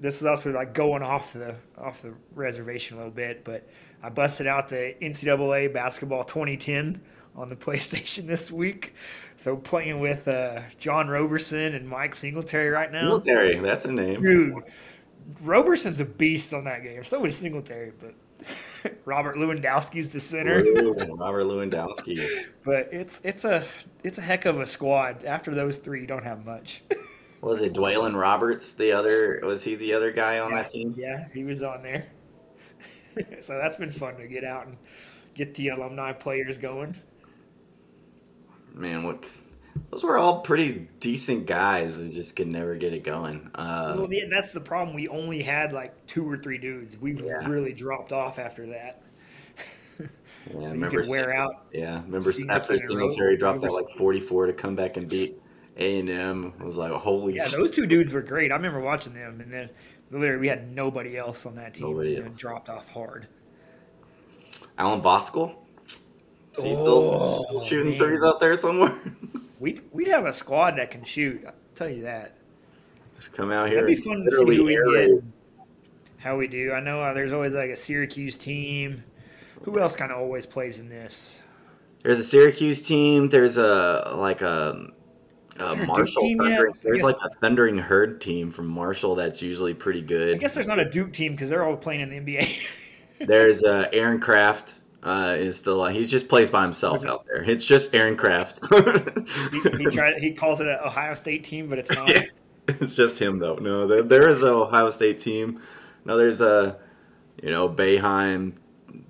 this is also like going off the off the reservation a little bit, but I busted out the NCAA basketball 2010 on the PlayStation this week. So playing with uh, John Roberson and Mike Singletary right now. Singletary, That's a name. Dude, Roberson's a beast on that game. So is Singletary, but Robert Lewandowski's the center. Robert Lewandowski. But it's it's a it's a heck of a squad. After those three, you don't have much. Was it D'Walyn Roberts? The other was he the other guy on that team? Yeah, he was on there. so that's been fun to get out and get the alumni players going. man, what? Those were all pretty decent guys who just could never get it going. Uh, Well, yeah, that's the problem. We only had like two or three dudes. We Yeah. really dropped off after that. yeah, So remember wear out. Yeah, remember after Singletary dropped that like 44 to come back and beat A and M. I was like, holy Yeah, shit. those two dudes were great. I remember watching them, and then literally we had nobody else on that team. Nobody and else. dropped off hard. Alan Voskuil? Is he Oh, still shooting man. threes out there somewhere? We'd, we'd have a squad that can shoot. I'll tell you that. just come out here That'd be fun to see who we get. How we do. I know uh, there's always like a Syracuse team. Who else kind of always plays in this? There's a Syracuse team. There's a like a, a a Marshall. Thundering, there's guess- like a Thundering Herd team from Marshall that's usually pretty good. I guess there's not a Duke team because they're all playing in the NBA. There's uh, Aaron Craft. Uh, is still he just plays by himself out there. It's just Aaron Craft. he, he, tried, he calls it an Ohio State team, but it's not. it's just him though. No, there, there is an Ohio State team. No, there's a you know Boeheim,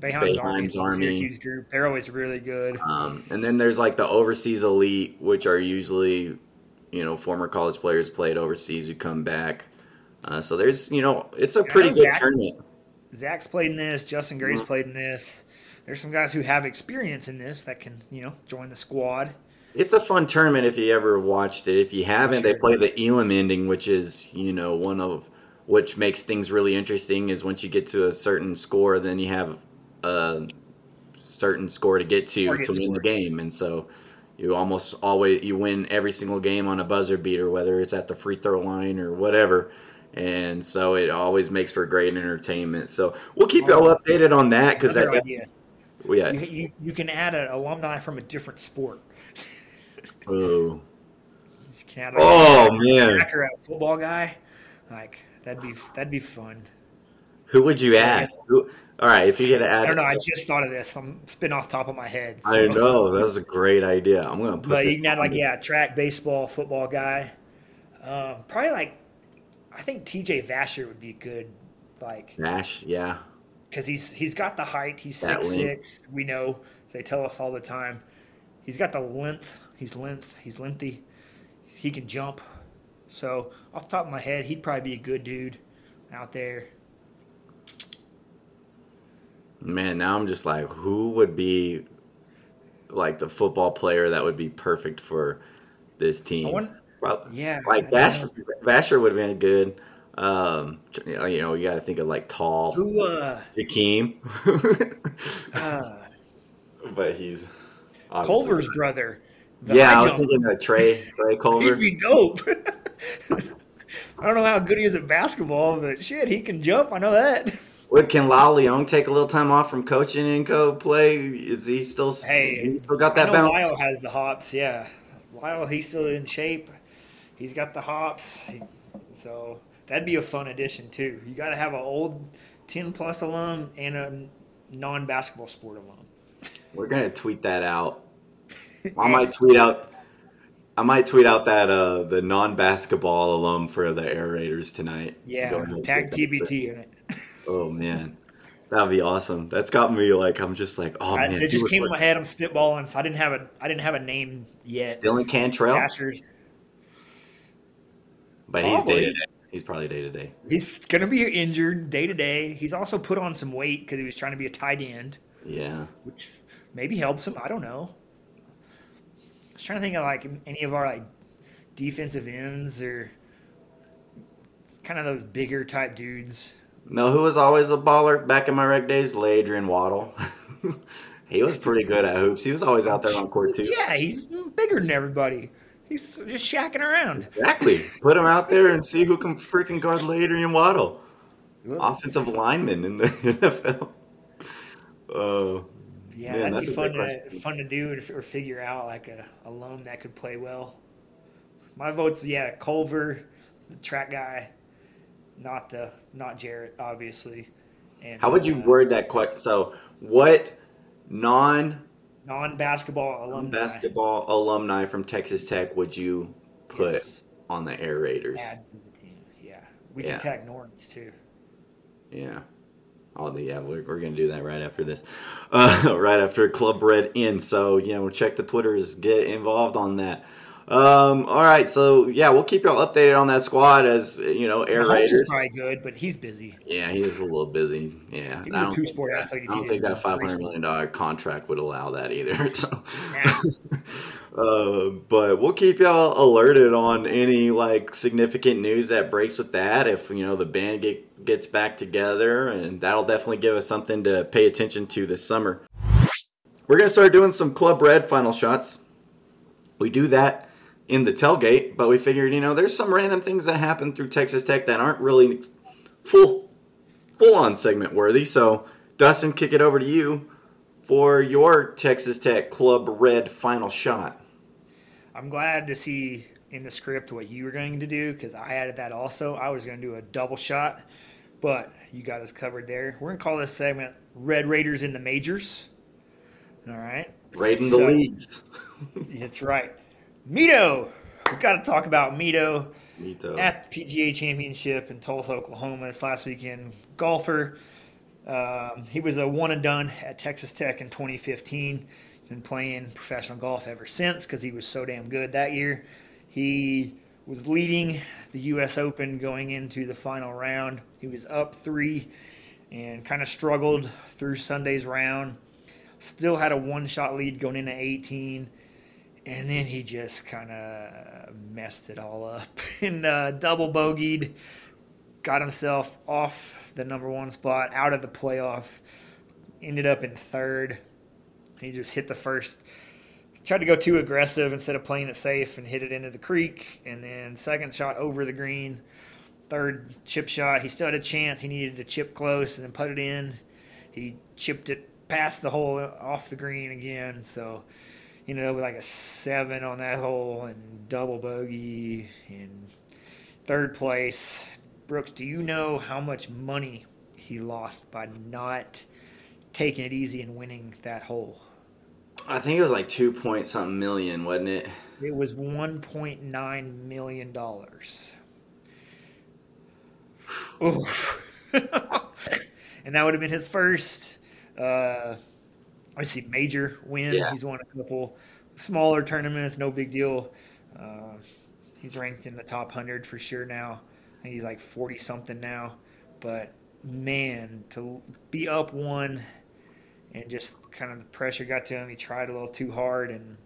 Boeheim's Army, Boeheim's Army. Group. They're always really good. um, and then there's like the overseas elite, which are usually you know former college players played overseas who come back. Uh, so there's you know it's a pretty good Zach's- tournament. Zach's played in this. Justin Gray's Mhm. played in this. There's some guys who have experience in this that can, you know, join the squad. It's a fun tournament if you ever watched it. If you haven't, they play the Elam ending, which is you know one of which makes things really interesting. Is once you get to a certain score, then you have a certain score to get to Target to win the game, and so you almost always you win every single game on a buzzer beater, whether it's at the free throw line or whatever. And so it always makes for great entertainment. So we'll keep y'all updated on that because that Def- yeah. You, you, you can add an alumni from a different sport. Oh, You can add oh man. football guy. Like that'd be that'd be fun. Who would you add? Who, all right, if you get to add, I don't know. I just thought of this. I'm spitting off the top of my head. I know that's a great idea. I'm gonna put But you can add like yeah, track, baseball, football guy. Um, probably like I think T.J. Vasher would be good. Like Nash, yeah, because he's he's got the height. He's six six. We know they tell us all the time. He's got the length. He's length. He's lengthy. He can jump. So off the top of my head, he'd probably be a good dude out there. man. Now I'm just like, who would be like the football player that would be perfect for this team? Wonder- Well, Yeah, like know. Vasher would have been good. Um, you know, you got to think of like tall Who? Uh, Jakeem, uh, but he's Culver's brother. Yeah, I was thinking of Trey Trey Culver. He'd be dope. I don't know how good he is at basketball, but shit, he can jump. I know that. What can Lyle Leong take a little time off from coaching and go play? Is he still? Hey, he still got that bounce. Lyle has the hops. Yeah, Lyle, he's still in shape. He's got the hops. He- So that'd be a fun addition too. You got to have an old ten plus alum and a non basketball sport alum. We're gonna tweet that out. I might tweet out. I might tweet out that uh, the non-basketball alum for the Air Raiders tonight. Yeah, tag TBT in it. Oh man, that'd be awesome. That's got me like I'm just like oh I, man. it just came in my head. I'm spitballing, so I didn't have a I didn't have a name yet. Dylan Cantrell, but he's Probably. day to day. He's probably day to day. He's gonna be injured day to day. He's also put on some weight because he was trying to be a tight end, Yeah. which maybe helps him. I don't know. I was trying to think of like any of our like defensive ends or kind of those bigger type dudes. No, who was always a baller back in my rec days? Adrian Waddle. he was pretty good at hoops. He was always out there on court too. Yeah, he's bigger than everybody. He's just shacking around. Exactly. Put him out there and see who can freaking guard Adrian Waddle. Offensive lineman in the NFL. Oh, Yeah, Man, that'd that's be fun to fun to do or- or figure out like a, a loan that could play well. My vote's yeah, Culver, the track guy, not the not Jarrett, obviously. And how would you uh, word that question? So, what non non-basketball alumni basketball alumni from Texas Tech would you put Yes. on the Air Raiders? add to the team? Yeah, we Yeah. can tag Norton's too. Yeah. Oh, yeah, we're, we're gonna do that right after this, uh, right after Club Red in. So you know, check the Twitters, get involved on that. Um, all right, so yeah, we'll keep y'all updated on that squad as you know, Air Raiders. probably good, but he's busy. Yeah, he is a little busy. Yeah, I a don't think- I don't think that five hundred million dollar contract would allow that either. So, uh, but we'll keep y'all alerted on any like significant news that breaks with that. If you know the band get, gets back together, and that'll definitely give us something to pay attention to this summer. We're gonna start doing some Club Red final shots. We do that in the tailgate, but we figured you know there's some random things that happen through Texas Tech that aren't really full full on segment worthy. So, Dustin, kick it over to you for your Texas Tech Club Red final shot. I'm glad to see in the script what you were going to do because I added that also. I was going to do a double shot, but you got us covered there. We're going to call this segment Red Raiders in the Majors. All right. Raiding the So- leagues. That's right. Mito. We've got to talk about Mito. Mito. at the PGA Championship in Tulsa, Oklahoma this last weekend. Golfer. Um, he was a one and done at Texas Tech in 2015. He's been playing professional golf ever since because he was so damn good that year. He was leading the U.S. Open going into the final round. He was up three and kind of struggled through Sunday's round. Still had a one shot lead going into 18 and then he just kind of messed it all up and uh, double bogeyed, got himself off the number one spot, out of the playoff, ended up in third. He just hit the first, tried to go too aggressive instead of playing it safe and hit it into the creek, and then second shot over the green, third chip shot. He still had a chance. He needed to chip close and then put it in. He chipped it past the hole off the green again, so ended up with like a seven on that hole and double bogey in third place. Brooks, do you know how much money he lost by not taking it easy and winning that hole? I think it was like two point something million, wasn't it? It was $1.9 million. Oof. and that would have been his first, uh, I see, major wins. Yeah. He's won a couple smaller tournaments, no big deal. Uh, he's ranked in the top 100 for sure now. I think he's like 40 something now. But man, to be up one and just kind of the pressure got to him, he tried a little too hard and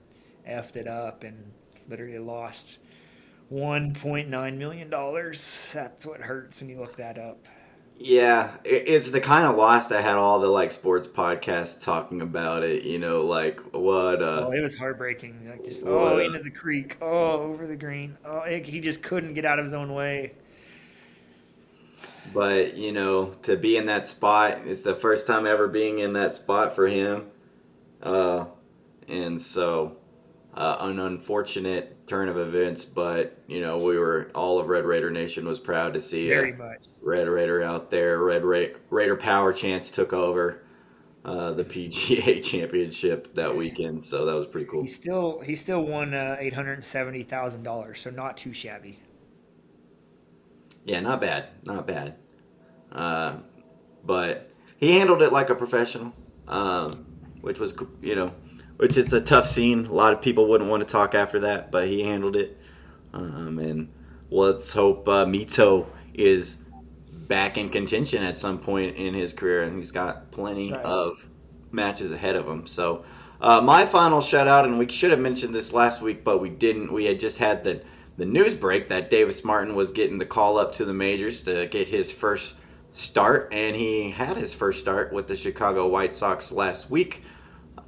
effed it up and literally lost $1.9 million. That's what hurts when you look that up. Yeah, it's the kind of loss that had all the like sports podcasts talking about it. You know, like what? Uh, Oh, it was heartbreaking. Like just What oh into the creek, oh over the green. Oh, it, he just couldn't get out of his own way. But you know, to be in that spot, it's the first time ever being in that spot for him, uh, and so uh, an unfortunate turn of events. But you know, we were all of Red Raider Nation was proud to see Very much. Red Raider out there. Red Ra- Raider Power Chance took over uh, the PGA Championship that weekend, so that was pretty cool. He still he still won uh, eight hundred seventy thousand dollars, so not too shabby. Yeah, not bad, not bad. Uh, but he handled it like a professional, um, which was you know, which is a tough scene. A lot of people wouldn't want to talk after that, but he handled it. Um, and let's hope uh, Mito is back in contention at some point in his career, and he's got plenty Right. of matches ahead of him. So. Uh, my final shout out, and we should have mentioned this last week, but we didn't. We had just had the the news break that Davis Martin was getting the call up to the majors to get his first start, and he had his first start with the Chicago White Sox last week.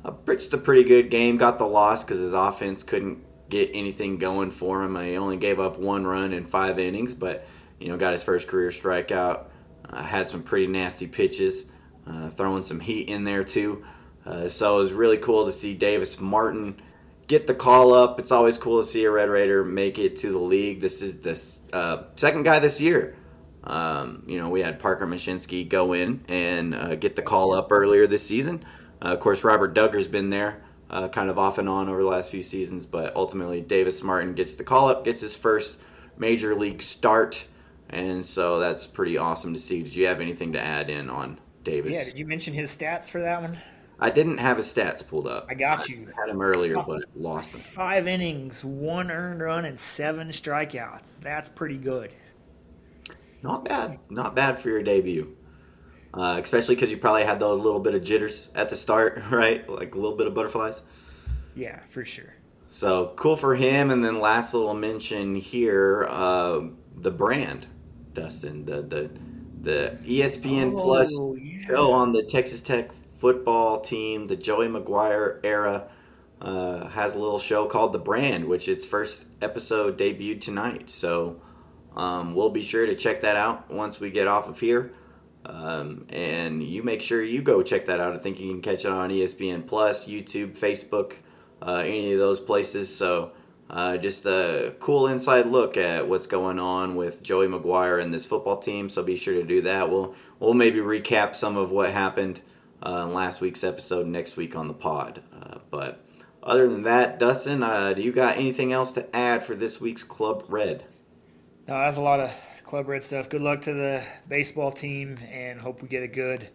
Uh, pitched a pretty good game, got the loss because his offense couldn't get anything going for him. He only gave up one run in five innings, but you know got his first career strikeout. Uh, had some pretty nasty pitches, uh, throwing some heat in there too. Uh, so it was really cool to see Davis Martin get the call up. It's always cool to see a Red Raider make it to the league. This is the uh, second guy this year. Um, you know, we had Parker Mushinski go in and uh, get the call up earlier this season. Uh, of course, Robert Dugger's been there uh, kind of off and on over the last few seasons, but ultimately Davis Martin gets the call up, gets his first major league start, and so that's pretty awesome to see. Did you have anything to add in on Davis. Yeah, did you mention his stats for that one? I didn't have his stats pulled up. I got you. I had him earlier, but lost them. Five innings, one earned run, and seven strikeouts. That's pretty good. Not bad. Not bad for your debut. Uh, especially because you probably had those little bit of jitters at the start, right? Like a little bit of butterflies. Yeah, for sure. So cool for him. And then last little mention here, uh, the brand, Dustin, the the the ESPN Oh, Plus yeah. show on the Texas Tech football team, the Joey McGuire era, uh, has a little show called The Brand, which its first episode debuted tonight. So um, we'll be sure to check that out once we get off of here. Um, and you make sure you go check that out. I think you can catch it on ESPN Plus, YouTube, Facebook, uh, any of those places. So uh, just a cool inside look at what's going on with Joey McGuire and this football team. So be sure to do that. We'll we'll maybe recap some of what happened uh, in last week's episode next week on the pod. Uh, but other than that, Dustin, uh, do you got anything else to add for this week's Club Red? No, that's a lot of Club Red stuff. Good luck to the baseball team, and hope we get a good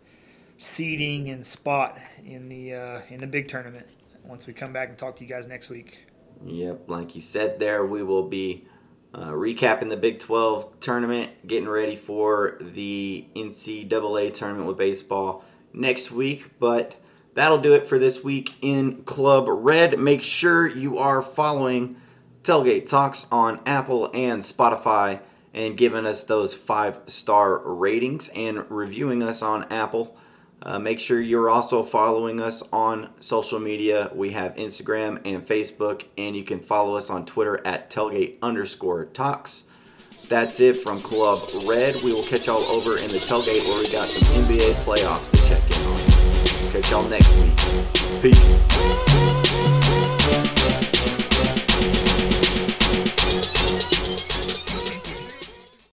seeding and spot in the uh, in the big tournament once we come back and talk to you guys next week. Yep, like you said there, we will be uh, recapping the Big 12 tournament, getting ready for the NCAA tournament with baseball next week. But that'll do it for this week in Club Red. Make sure you are following Tailgate Talks on Apple and Spotify and giving us those five star ratings and reviewing us on Apple. Uh, make sure you're also following us on social media. We have Instagram and Facebook, and you can follow us on Twitter at tailgate underscore talks. That's it from Club Red. We will catch y'all over in the tailgate where we got some NBA playoffs to check in on. Catch y'all next week. Peace.